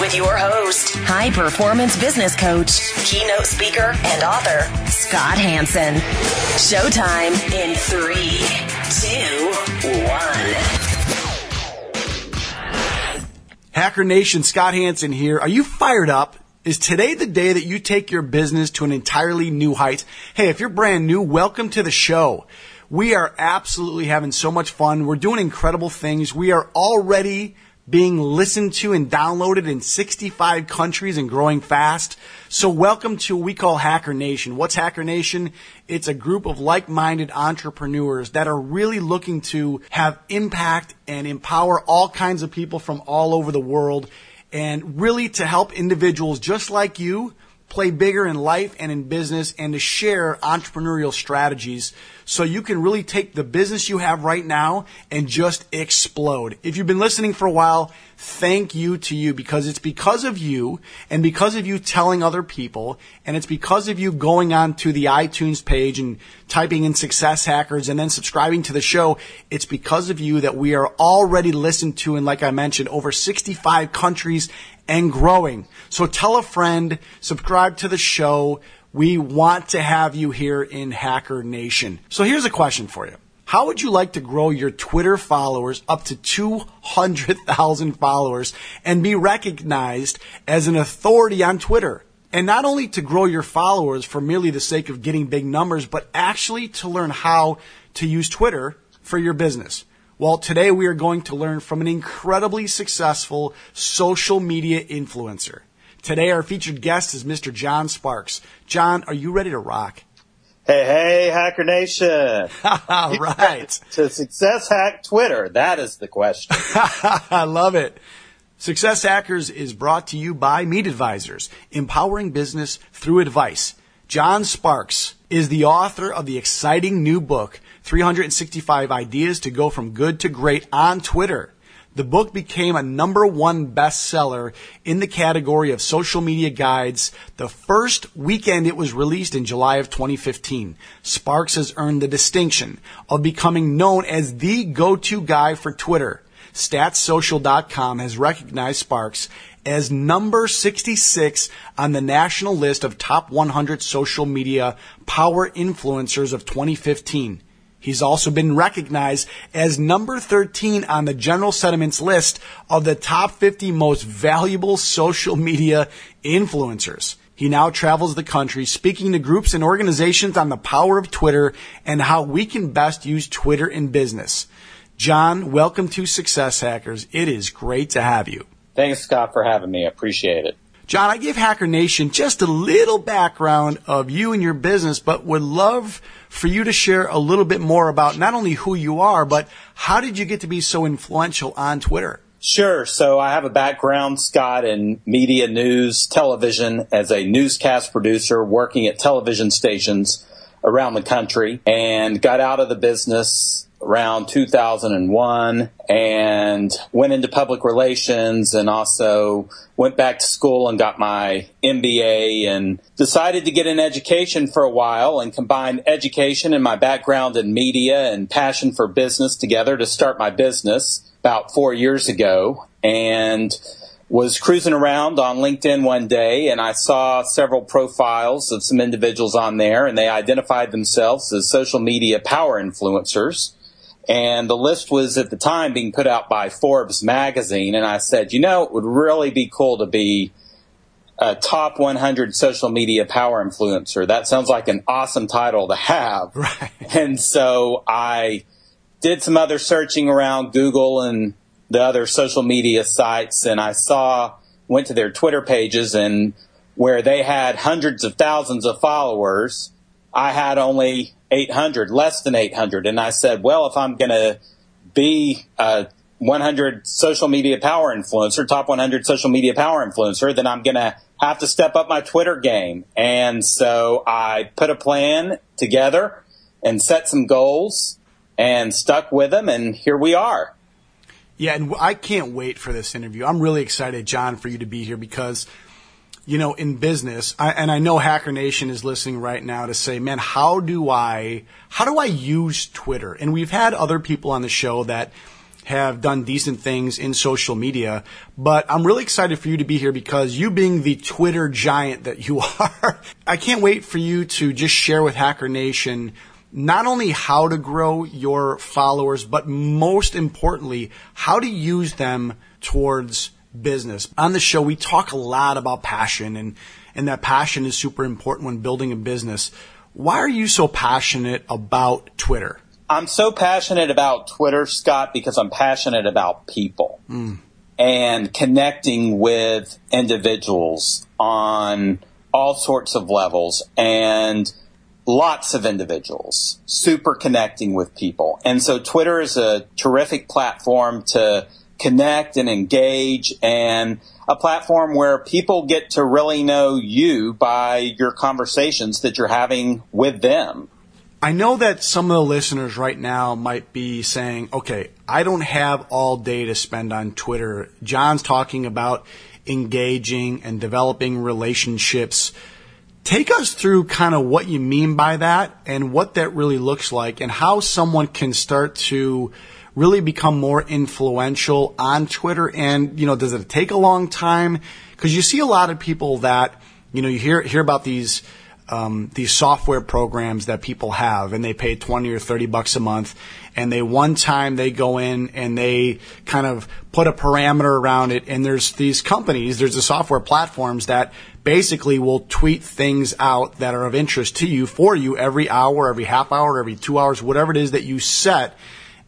with your host, high performance business coach, keynote speaker, and author, Scott Hanson. Showtime in three, two, one. Hacker Nation, Scott Hanson here. Are you fired up? Is today the day that you take your business to an entirely new height? Hey, if you're brand new, welcome to the show. We are absolutely having so much fun. We're doing incredible things. We are already being listened to and downloaded in 65 countries and growing fast. So welcome to what we call Hacker Nation. What's Hacker Nation? It's a group of like-minded entrepreneurs that are really looking to have impact and empower all kinds of people from all over the world and really to help individuals just like you play bigger in life and in business and to share entrepreneurial strategies so you can really take the business you have right now and just explode. If you've been listening for a while, thank you to you because it's because of you and because of you telling other people and it's because of you going on to the iTunes page and typing in success hackers and then subscribing to the show. It's because of you that we are already listened to in, like I mentioned, over 65 countries and growing. So tell a friend, subscribe to the show. We want to have you here in Hacker Nation. So here's a question for you. How would you like to grow your Twitter followers up to 200,000 followers and be recognized as an authority on Twitter? And not only to grow your followers for merely the sake of getting big numbers, but actually to learn how to use Twitter for your business. Well, today we are going to learn from an incredibly successful social media influencer. Today our featured guest is Mr. John Sparks. John, are you ready to rock? Hey, hey, Hacker Nation. right. to success hack Twitter. That is the question. I love it. Success Hackers is brought to you by Meet Advisors, empowering business through advice. John Sparks is the author of the exciting new book, 365 Ideas to Go From Good to Great on Twitter. The book became a number one bestseller in the category of social media guides the first weekend it was released in July of 2015. Sparks has earned the distinction of becoming known as the go-to guy for Twitter. StatSocial.com has recognized Sparks as number 66 on the national list of top 100 social media power influencers of 2015. He's also been recognized as number 13 on the General Sentiments list of the top 50 most valuable social media influencers. He now travels the country speaking to groups and organizations on the power of Twitter and how we can best use Twitter in business. John, welcome to Success Hackers. It is great to have you. Thanks, Scott, for having me. I appreciate it. John, I give Hacker Nation just a little background of you and your business, but would love for you to share a little bit more about not only who you are, but how did you get to be so influential on Twitter? Sure. So I have a background, Scott, in media, news, television as a newscast producer working at television stations around the country and got out of the business around 2001 and went into public relations and also went back to school and got my MBA and decided to get an education for a while and combined education and my background in media and passion for business together to start my business about four years ago and was cruising around on LinkedIn one day and I saw several profiles of some individuals on there and they identified themselves as social media power influencers and the list was at the time being put out by Forbes magazine. And I said, you know, it would really be cool to be a top 100 social media power influencer. That sounds like an awesome title to have. Right. And so I did some other searching around Google and the other social media sites and I saw, went to their Twitter pages and where they had hundreds of thousands of followers, I had only 800, less than 800. And I said, well, if I'm going to be a 100 social media power influencer, top 100 social media power influencer, then I'm going to have to step up my Twitter game. And so I put a plan together and set some goals and stuck with them. And here we are. Yeah. And I can't wait for this interview. I'm really excited, John, for you to be here because you know, in business, I, and I know Hacker Nation is listening right now to say, man, how do I, how do I use Twitter? And we've had other people on the show that have done decent things in social media, but I'm really excited for you to be here because you being the Twitter giant that you are, I can't wait for you to just share with Hacker Nation not only how to grow your followers, but most importantly, how to use them towards business. On the show, we talk a lot about passion and, and that passion is super important when building a business. Why are you so passionate about Twitter? I'm so passionate about Twitter, Scott, because I'm passionate about people mm. and connecting with individuals on all sorts of levels and lots of individuals, super connecting with people. And so Twitter is a terrific platform to connect and engage and a platform where people get to really know you by your conversations that you're having with them. I know that some of the listeners right now might be saying, okay, I don't have all day to spend on Twitter. John's talking about engaging and developing relationships. Take us through kind of what you mean by that and what that really looks like and how someone can start to really become more influential on Twitter? And, you know, does it take a long time? Because you see a lot of people that, you know, you hear, hear about these, um, these software programs that people have and they pay 20 or 30 bucks a month and they one time they go in and they kind of put a parameter around it and there's these companies, there's the software platforms that basically will tweet things out that are of interest to you for you every hour, every half hour, every two hours, whatever it is that you set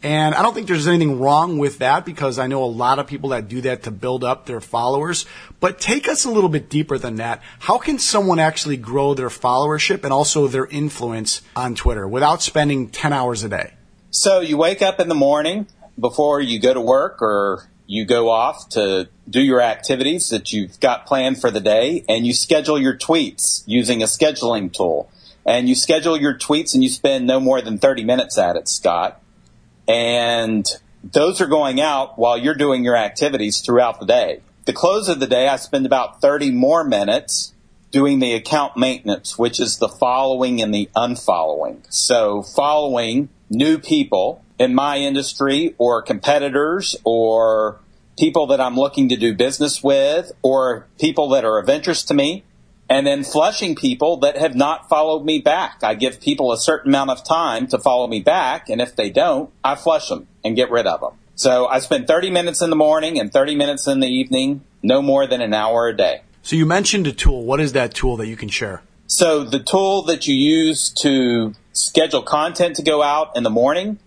and I don't think there's anything wrong with that because I know a lot of people that do that to build up their followers. But take us a little bit deeper than that. How can someone actually grow their followership and also their influence on Twitter without spending 10 hours a day? So you wake up in the morning before you go to work or you go off to do your activities that you've got planned for the day and you schedule your tweets using a scheduling tool. And you schedule your tweets and you spend no more than 30 minutes at it, Scott and those are going out while you're doing your activities throughout the day. The close of the day, I spend about 30 more minutes doing the account maintenance, which is the following and the unfollowing. So following new people in my industry or competitors or people that I'm looking to do business with or people that are of interest to me and then flushing people that have not followed me back. I give people a certain amount of time to follow me back, and if they don't, I flush them and get rid of them. So I spend 30 minutes in the morning and 30 minutes in the evening, no more than an hour a day. So you mentioned a tool. What is that tool that you can share? So the tool that you use to schedule content to go out in the morning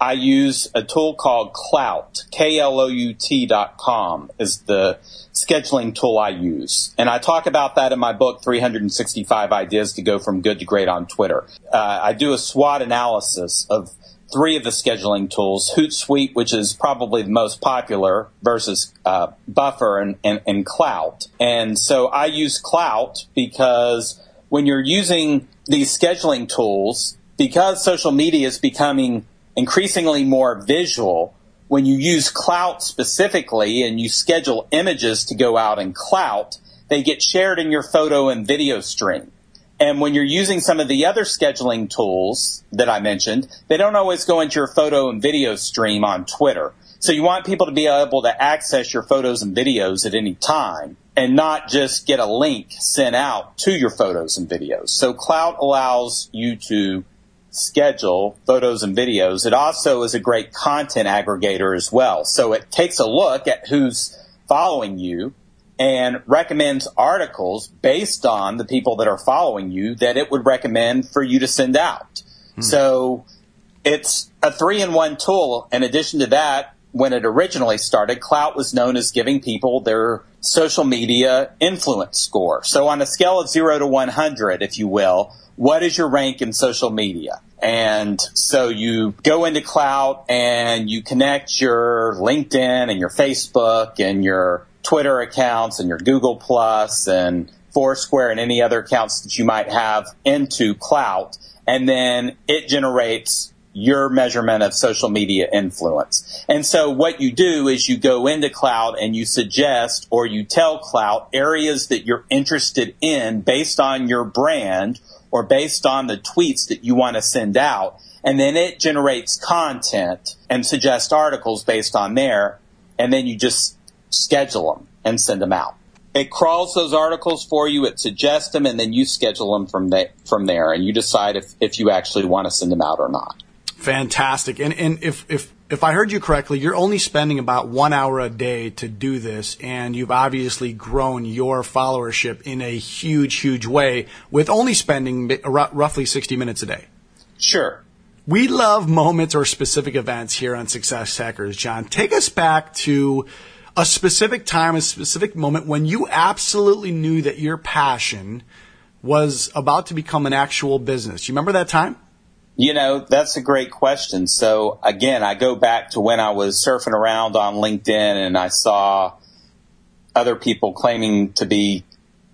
I use a tool called Klout, K-L-O-U-T dot com is the scheduling tool I use. And I talk about that in my book, 365 Ideas to Go from Good to Great on Twitter. Uh, I do a SWOT analysis of three of the scheduling tools, Hootsuite, which is probably the most popular, versus uh, Buffer and, and, and Klout. And so I use Klout because when you're using these scheduling tools, because social media is becoming increasingly more visual. When you use Klout specifically and you schedule images to go out in Klout they get shared in your photo and video stream. And when you're using some of the other scheduling tools that I mentioned, they don't always go into your photo and video stream on Twitter. So you want people to be able to access your photos and videos at any time and not just get a link sent out to your photos and videos. So Klout allows you to schedule photos and videos. It also is a great content aggregator as well. So it takes a look at who's following you and recommends articles based on the people that are following you that it would recommend for you to send out. Hmm. So it's a three in one tool. In addition to that, when it originally started, Klout was known as giving people their social media influence score. So on a scale of zero to 100, if you will, what is your rank in social media? And so you go into Klout and you connect your LinkedIn and your Facebook and your Twitter accounts and your Google Plus and Foursquare and any other accounts that you might have into Klout. And then it generates your measurement of social media influence. And so what you do is you go into Klout and you suggest or you tell Klout areas that you're interested in based on your brand or based on the tweets that you want to send out. And then it generates content and suggests articles based on there. And then you just schedule them and send them out. It crawls those articles for you. It suggests them, and then you schedule them from, the, from there, and you decide if, if you actually want to send them out or not. Fantastic. And and if if if I heard you correctly, you're only spending about one hour a day to do this, and you've obviously grown your followership in a huge, huge way with only spending roughly 60 minutes a day. Sure. We love moments or specific events here on Success Hackers. John, take us back to a specific time, a specific moment when you absolutely knew that your passion was about to become an actual business. You remember that time? You know, that's a great question. So again, I go back to when I was surfing around on LinkedIn and I saw other people claiming to be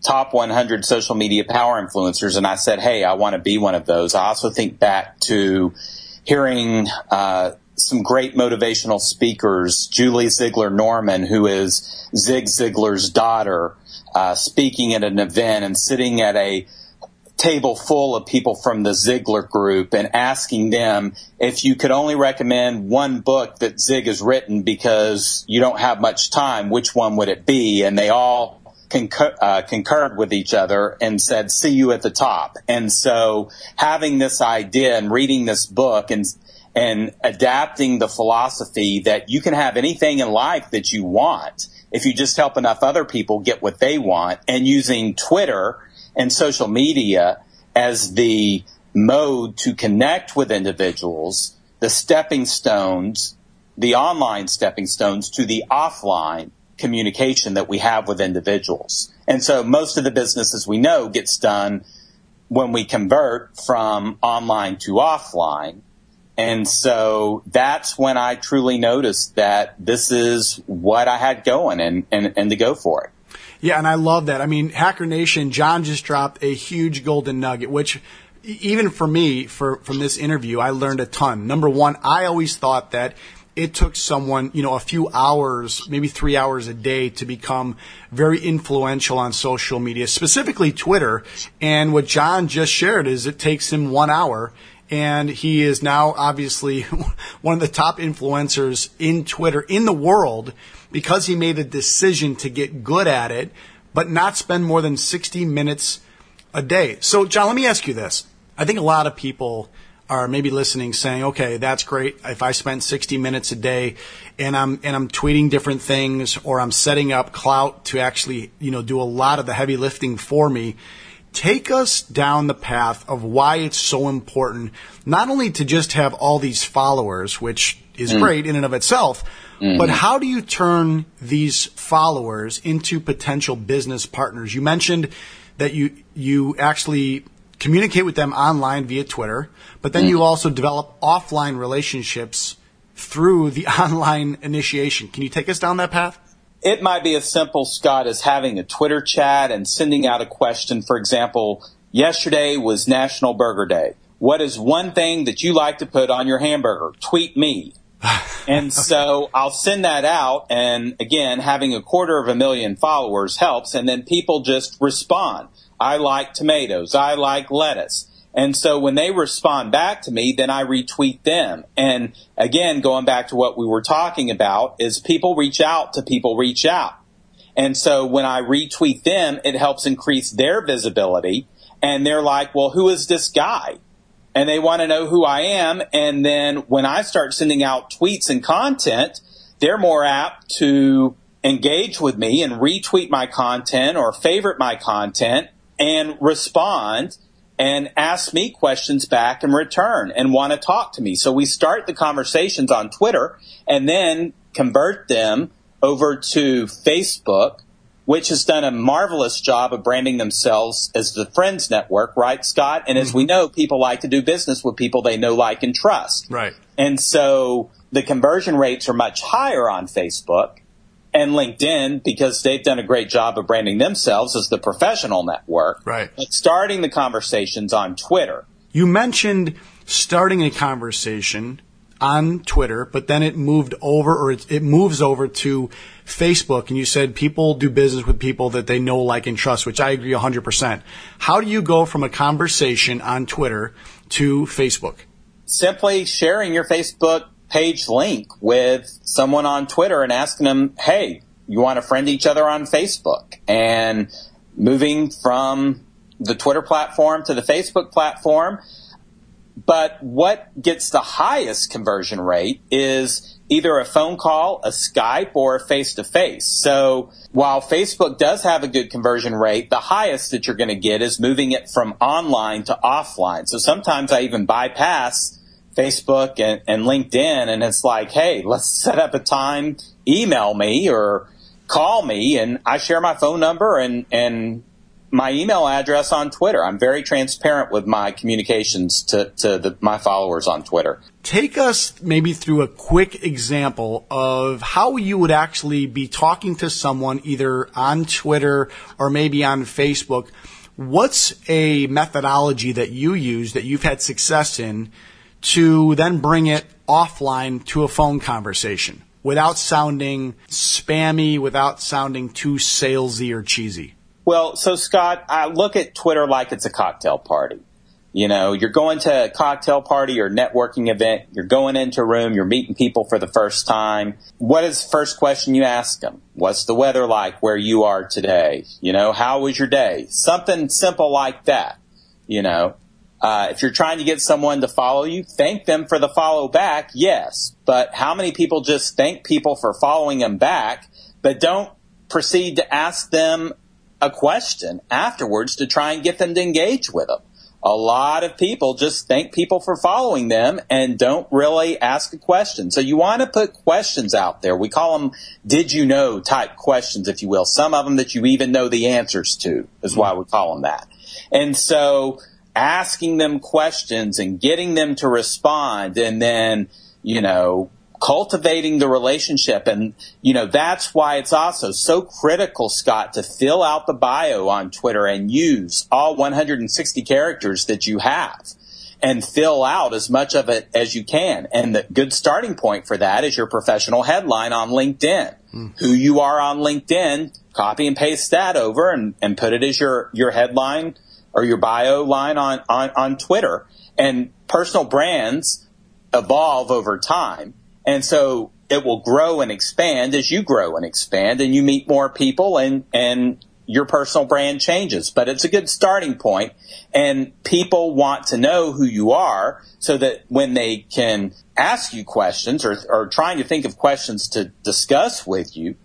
top 100 social media power influencers. And I said, Hey, I want to be one of those. I also think back to hearing, uh, some great motivational speakers, Julie Ziglar Norman, who is Zig Ziglar's daughter, uh, speaking at an event and sitting at a table full of people from the Ziglar group and asking them if you could only recommend one book that Zig has written because you don't have much time, which one would it be? And they all concur, uh, concurred with each other and said, see you at the top. And so having this idea and reading this book and and adapting the philosophy that you can have anything in life that you want if you just help enough other people get what they want and using Twitter and social media as the mode to connect with individuals, the stepping stones, the online stepping stones to the offline communication that we have with individuals. And so most of the business, as we know, gets done when we convert from online to offline. And so that's when I truly noticed that this is what I had going and, and, and to go for it. Yeah, and I love that. I mean, Hacker Nation, John just dropped a huge golden nugget, which even for me, for from this interview, I learned a ton. Number one, I always thought that it took someone, you know, a few hours, maybe three hours a day to become very influential on social media, specifically Twitter. And what John just shared is it takes him one hour and he is now obviously one of the top influencers in Twitter in the world because he made a decision to get good at it, but not spend more than 60 minutes a day. So, John, let me ask you this. I think a lot of people are maybe listening saying, okay, that's great. If I spend 60 minutes a day and I'm, and I'm tweeting different things or I'm setting up Klout to actually, you know, do a lot of the heavy lifting for me, take us down the path of why it's so important, not only to just have all these followers, which is mm. great in and of itself, Mm-hmm. But how do you turn these followers into potential business partners? You mentioned that you you actually communicate with them online via Twitter, but then mm-hmm. you also develop offline relationships through the online initiation. Can you take us down that path? It might be as simple, Scott, as having a Twitter chat and sending out a question. For example, yesterday was National Burger Day. What is one thing that you like to put on your hamburger? Tweet me and so I'll send that out. And again, having a quarter of a million followers helps. And then people just respond. I like tomatoes. I like lettuce. And so when they respond back to me, then I retweet them. And again, going back to what we were talking about is people reach out to people reach out. And so when I retweet them, it helps increase their visibility. And they're like, well, who is this guy? and they want to know who I am. And then when I start sending out tweets and content, they're more apt to engage with me and retweet my content or favorite my content and respond and ask me questions back in return and want to talk to me. So we start the conversations on Twitter and then convert them over to Facebook which has done a marvelous job of branding themselves as the Friends Network, right, Scott? And as we mm-hmm. know, people like to do business with people they know, like, and trust. Right. And so the conversion rates are much higher on Facebook and LinkedIn because they've done a great job of branding themselves as the professional network. Right. But starting the conversations on Twitter. You mentioned starting a conversation on Twitter, but then it moved over or it, it moves over to Facebook. And you said people do business with people that they know, like, and trust, which I agree 100%. How do you go from a conversation on Twitter to Facebook? Simply sharing your Facebook page link with someone on Twitter and asking them, hey, you want to friend each other on Facebook? And moving from the Twitter platform to the Facebook platform. But what gets the highest conversion rate is either a phone call, a Skype, or a face to face. So while Facebook does have a good conversion rate, the highest that you're going to get is moving it from online to offline. So sometimes I even bypass Facebook and, and LinkedIn, and it's like, hey, let's set up a time, email me or call me, and I share my phone number and and my email address on Twitter. I'm very transparent with my communications to, to the, my followers on Twitter. Take us maybe through a quick example of how you would actually be talking to someone either on Twitter or maybe on Facebook. What's a methodology that you use that you've had success in to then bring it offline to a phone conversation without sounding spammy, without sounding too salesy or cheesy? Well, so Scott, I look at Twitter like it's a cocktail party. You know, you're going to a cocktail party or networking event, you're going into a room, you're meeting people for the first time. What is the first question you ask them? What's the weather like where you are today? You know, how was your day? Something simple like that. You know, uh, if you're trying to get someone to follow you, thank them for the follow back, yes. But how many people just thank people for following them back, but don't proceed to ask them a question afterwards to try and get them to engage with them? A lot of people just thank people for following them and don't really ask a question. So you want to put questions out there. We call them did you know type questions, if you will. Some of them that you even know the answers to is why we call them that. And so asking them questions and getting them to respond and then, you know, cultivating the relationship. And, you know, that's why it's also so critical, Scott, to fill out the bio on Twitter and use all 160 characters that you have and fill out as much of it as you can. And the good starting point for that is your professional headline on LinkedIn. Mm. Who you are on LinkedIn, copy and paste that over and, and put it as your, your headline or your bio line on, on, on Twitter. And personal brands evolve over time. And so it will grow and expand as you grow and expand and you meet more people and, and your personal brand changes. But it's a good starting point and people want to know who you are so that when they can ask you questions or, or trying to think of questions to discuss with you,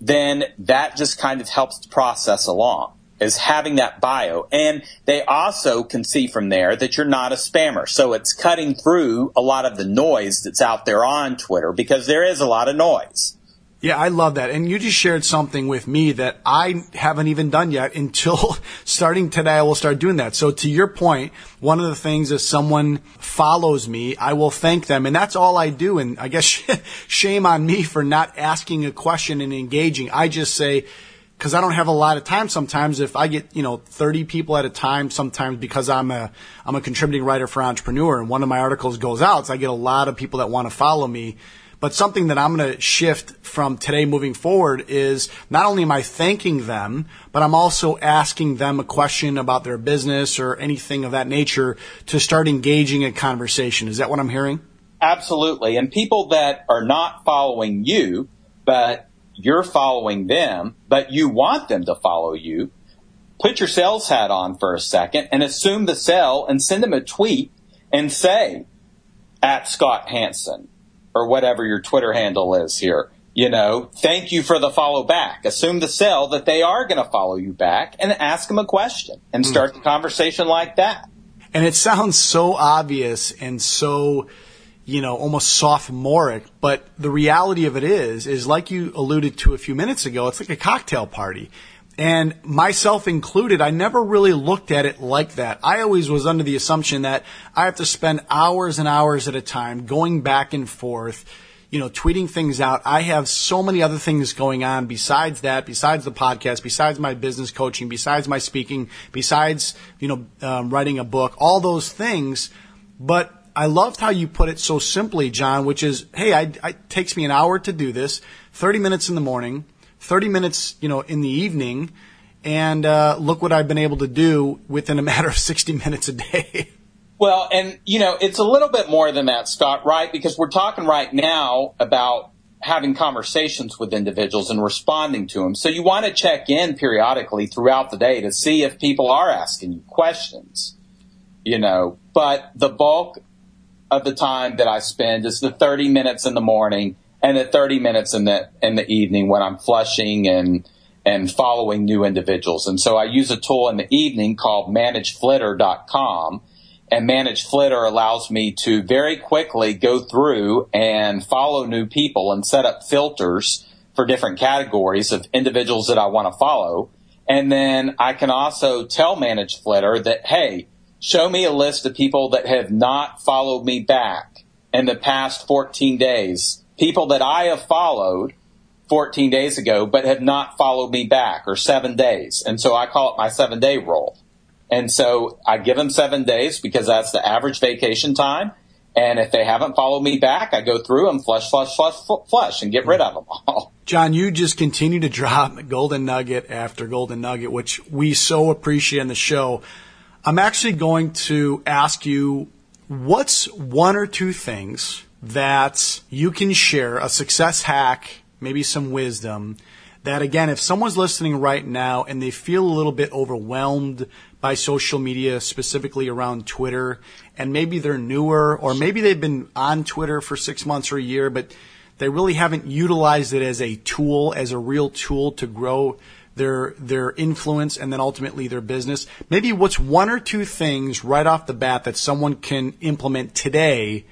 then that just kind of helps the process along is having that bio. And they also can see from there that you're not a spammer. So it's cutting through a lot of the noise that's out there on Twitter because there is a lot of noise. Yeah, I love that. And you just shared something with me that I haven't even done yet until starting today. I will start doing that. So to your point, one of the things is someone follows me, I will thank them. And that's all I do. And I guess shame on me for not asking a question and engaging. I just say, because I don't have a lot of time sometimes. If I get, you know, 30 people at a time, sometimes because I'm a, I'm a contributing writer for Entrepreneur and one of my articles goes out, so I get a lot of people that want to follow me. But something that I'm going to shift from today moving forward is not only am I thanking them, but I'm also asking them a question about their business or anything of that nature to start engaging a conversation. Is that what I'm hearing? Absolutely. And people that are not following you, but you're following them, but you want them to follow you, put your sales hat on for a second and assume the sell and send them a tweet and say, at Scott Hanson or whatever your Twitter handle is here. You know, thank you for the follow back. Assume the sell that they are going to follow you back and ask them a question and hmm. start mm. the conversation like that. And it sounds so obvious and so you know, almost sophomoric. But the reality of it is, is like you alluded to a few minutes ago, it's like a cocktail party. And myself included, I never really looked at it like that. I always was under the assumption that I have to spend hours and hours at a time going back and forth, you know, tweeting things out. I have so many other things going on besides that, besides the podcast, besides my business coaching, besides my speaking, besides, you know, um, writing a book, all those things. But I loved how you put it so simply, John, which is, hey, I, it takes me an hour to do this, 30 minutes in the morning, 30 minutes, you know, in the evening, and uh, look what I've been able to do within a matter of 60 minutes a day. Well, and you know, it's a little bit more than that, Scott, right? Because we're talking right now about having conversations with individuals and responding to them. So you want to check in periodically throughout the day to see if people are asking you questions, you know, but the bulk of the time that I spend is the 30 minutes in the morning and the 30 minutes in the in the evening when I'm flushing and and following new individuals. And so I use a tool in the evening called manageflitter.com and Manage Flitter allows me to very quickly go through and follow new people and set up filters for different categories of individuals that I want to follow. And then I can also tell Manage Flitter that, hey, show me a list of people that have not followed me back in the past 14 days. People that I have followed 14 days ago, but have not followed me back or seven days. And so I call it my seven day rule. And so I give them seven days because that's the average vacation time. And if they haven't followed me back, I go through them, flush, flush, flush, flush, and get rid of them all. John, you just continue to drop golden nugget after golden nugget, which we so appreciate in the show. I'm actually going to ask you what's one or two things that you can share, a success hack, maybe some wisdom, that again, if someone's listening right now and they feel a little bit overwhelmed by social media, specifically around Twitter, and maybe they're newer, or maybe they've been on Twitter for six months or a year, but they really haven't utilized it as a tool, as a real tool to grow their their influence and then ultimately their business. Maybe what's one or two things right off the bat that someone can implement today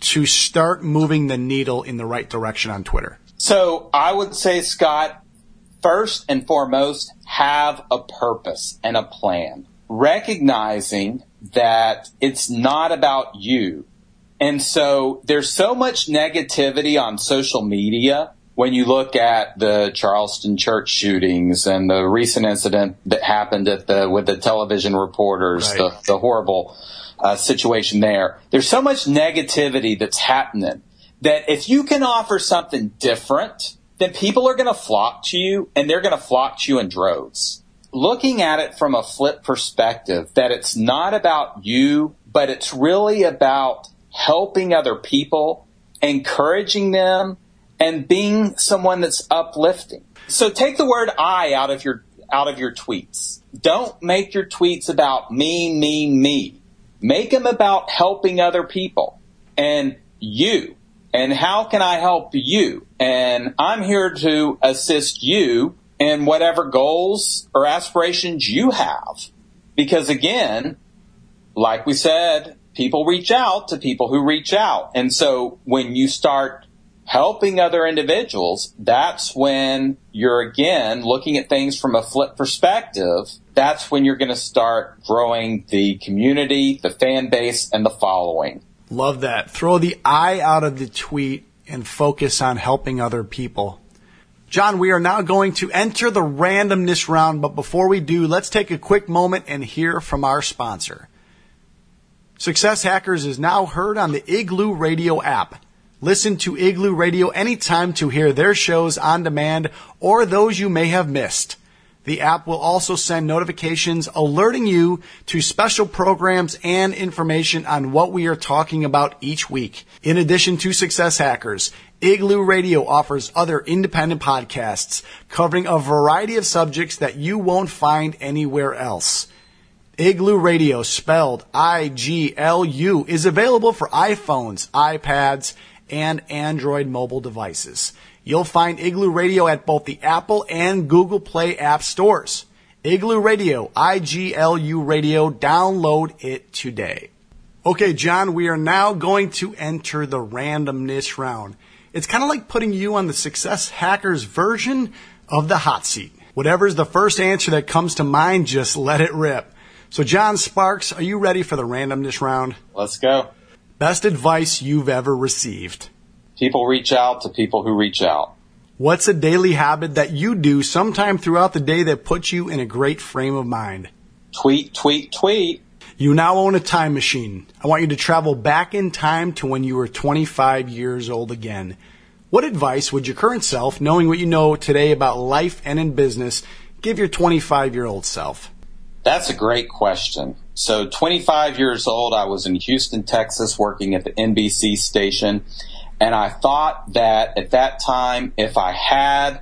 to start moving the needle in the right direction on Twitter? So I would say, Scott, first and foremost, have a purpose and a plan. Recognizing that it's not about you. And so there's so much negativity on social media when you look at the Charleston church shootings and the recent incident that happened at the with the television reporters, right. the, the horrible uh, situation there, there's so much negativity that's happening that if you can offer something different, then people are going to flock to you and they're going to flock to you in droves. Looking at it from a flip perspective, that it's not about you, but it's really about helping other people, encouraging them, and being someone that's uplifting. So take the word I out of your out of your tweets. Don't make your tweets about me, me, me. Make them about helping other people and you. And how can I help you? And I'm here to assist you in whatever goals or aspirations you have. Because again, like we said, people reach out to people who reach out. And so when you start helping other individuals, that's when you're again looking at things from a flip perspective. That's when you're going to start growing the community, the fan base, and the following. Love that. Throw the I out of the tweet and focus on helping other people. John, we are now going to enter the randomness round, but before we do, let's take a quick moment and hear from our sponsor. Success Hackers is now heard on the Iglu Radio app. Listen to Iglu Radio anytime to hear their shows on demand or those you may have missed. The app will also send notifications alerting you to special programs and information on what we are talking about each week. In addition to Success Hackers, Iglu Radio offers other independent podcasts covering a variety of subjects that you won't find anywhere else. Iglu Radio, spelled I-G-L-U, is available for iPhones, iPads, and Android mobile devices. You'll find Iglu Radio at both the Apple and Google Play app stores. Iglu Radio, I-G-L-U Radio, download it today. Okay, John, we are now going to enter the randomness round. It's kind of like putting you on the Success Hackers version of the hot seat. Whatever's the first answer that comes to mind, just let it rip. So, John Sparks, are you ready for the randomness round? Let's go. Best advice you've ever received? People reach out to people who reach out. What's a daily habit that you do sometime throughout the day that puts you in a great frame of mind? Tweet, tweet, tweet. You now own a time machine. I want you to travel back in time to when you were 25 years old again. What advice would your current self, knowing what you know today about life and in business, give your 25 year old self? That's a great question. So 25 years old, I was in Houston, Texas, working at the NBC station. And I thought that at that time, if I had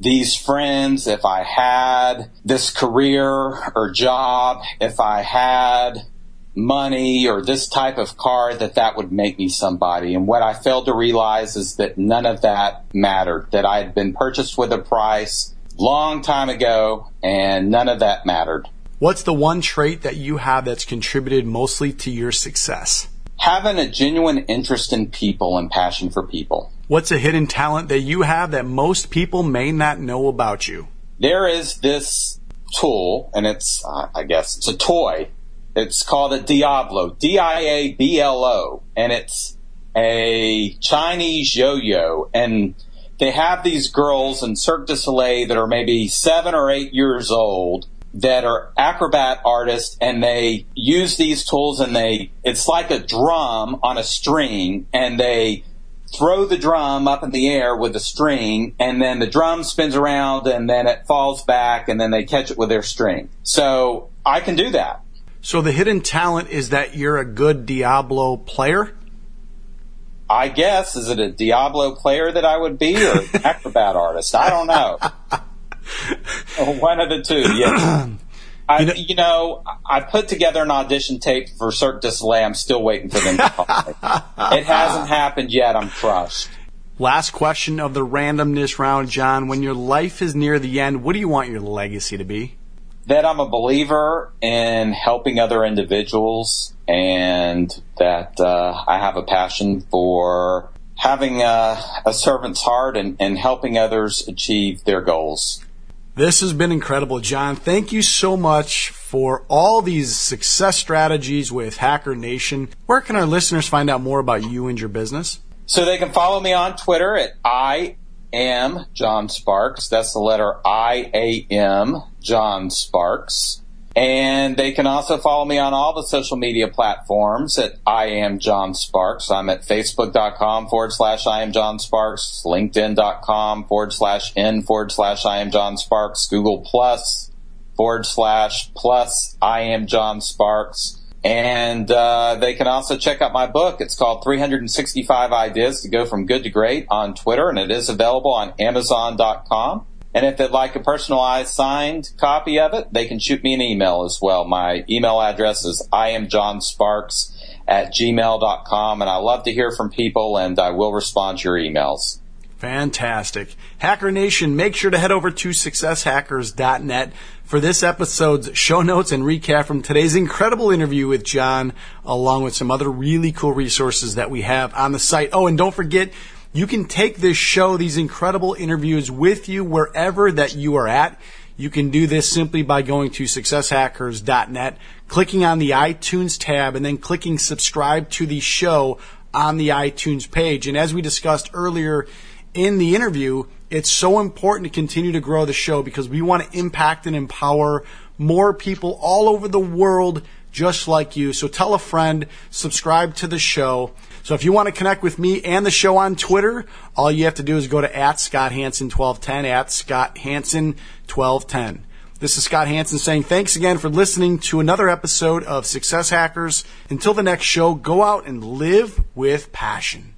these friends, if I had this career or job, if I had money or this type of car, that that would make me somebody. And what I failed to realize is that none of that mattered, that I had been purchased with a price long time ago and none of that mattered. What's the one trait that you have that's contributed mostly to your success? Having a genuine interest in people and passion for people. What's a hidden talent that you have that most people may not know about you? There is this tool, and it's, uh, I guess, it's a toy. It's called a Diablo, D-I-A-B-L-O, and it's a Chinese yo-yo, and they have these girls in Cirque du Soleil that are maybe seven or eight years old, that are acrobat artists and they use these tools and they, it's like a drum on a string and they throw the drum up in the air with the string and then the drum spins around and then it falls back and then they catch it with their string. So I can do that. So the hidden talent is that you're a good Diablo player? I guess. Is it a Diablo player that I would be or an acrobat artist? I don't know. One of the two, yes. I, you, know, you know, I put together an audition tape for Cirque du Soleil. I'm still waiting for them to call me. It hasn't happened yet. I'm crushed. Last question of the randomness round, John. When your life is near the end, what do you want your legacy to be? That I'm a believer in helping other individuals and that uh, I have a passion for having a, a servant's heart and, and helping others achieve their goals. This has been incredible, John. Thank you so much for all these success strategies with Hacker Nation. Where can our listeners find out more about you and your business? So they can follow me on Twitter at I am John Sparks. That's the letter I A M John Sparks. And they can also follow me on all the social media platforms at I am John Sparks. I'm at facebook.com forward slash I am John Sparks, linkedin.com forward slash N forward slash I am John Sparks, Google plus forward slash plus I am John Sparks. And uh, they can also check out my book. It's called 365 Ideas to Go from Good to Great on Twitter, and it is available on Amazon.com. And if they'd like a personalized signed copy of it, they can shoot me an email as well. My email address is iamjohnsparks at gmail.com. And I love to hear from people and I will respond to your emails. Fantastic. Hacker Nation, make sure to head over to successhackers.net for this episode's show notes and recap from today's incredible interview with John, along with some other really cool resources that we have on the site. Oh, and don't forget, you can take this show, these incredible interviews with you wherever that you are at. You can do this simply by going to successhackers.net, clicking on the iTunes tab, and then clicking subscribe to the show on the iTunes page. And as we discussed earlier in the interview, it's so important to continue to grow the show because we want to impact and empower more people all over the world just like you. So tell a friend, subscribe to the show. So if you want to connect with me and the show on Twitter, all you have to do is go to at Scott Hanson 1210, at Scott Hanson 1210. This is Scott Hanson saying thanks again for listening to another episode of Success Hackers. Until the next show, go out and live with passion.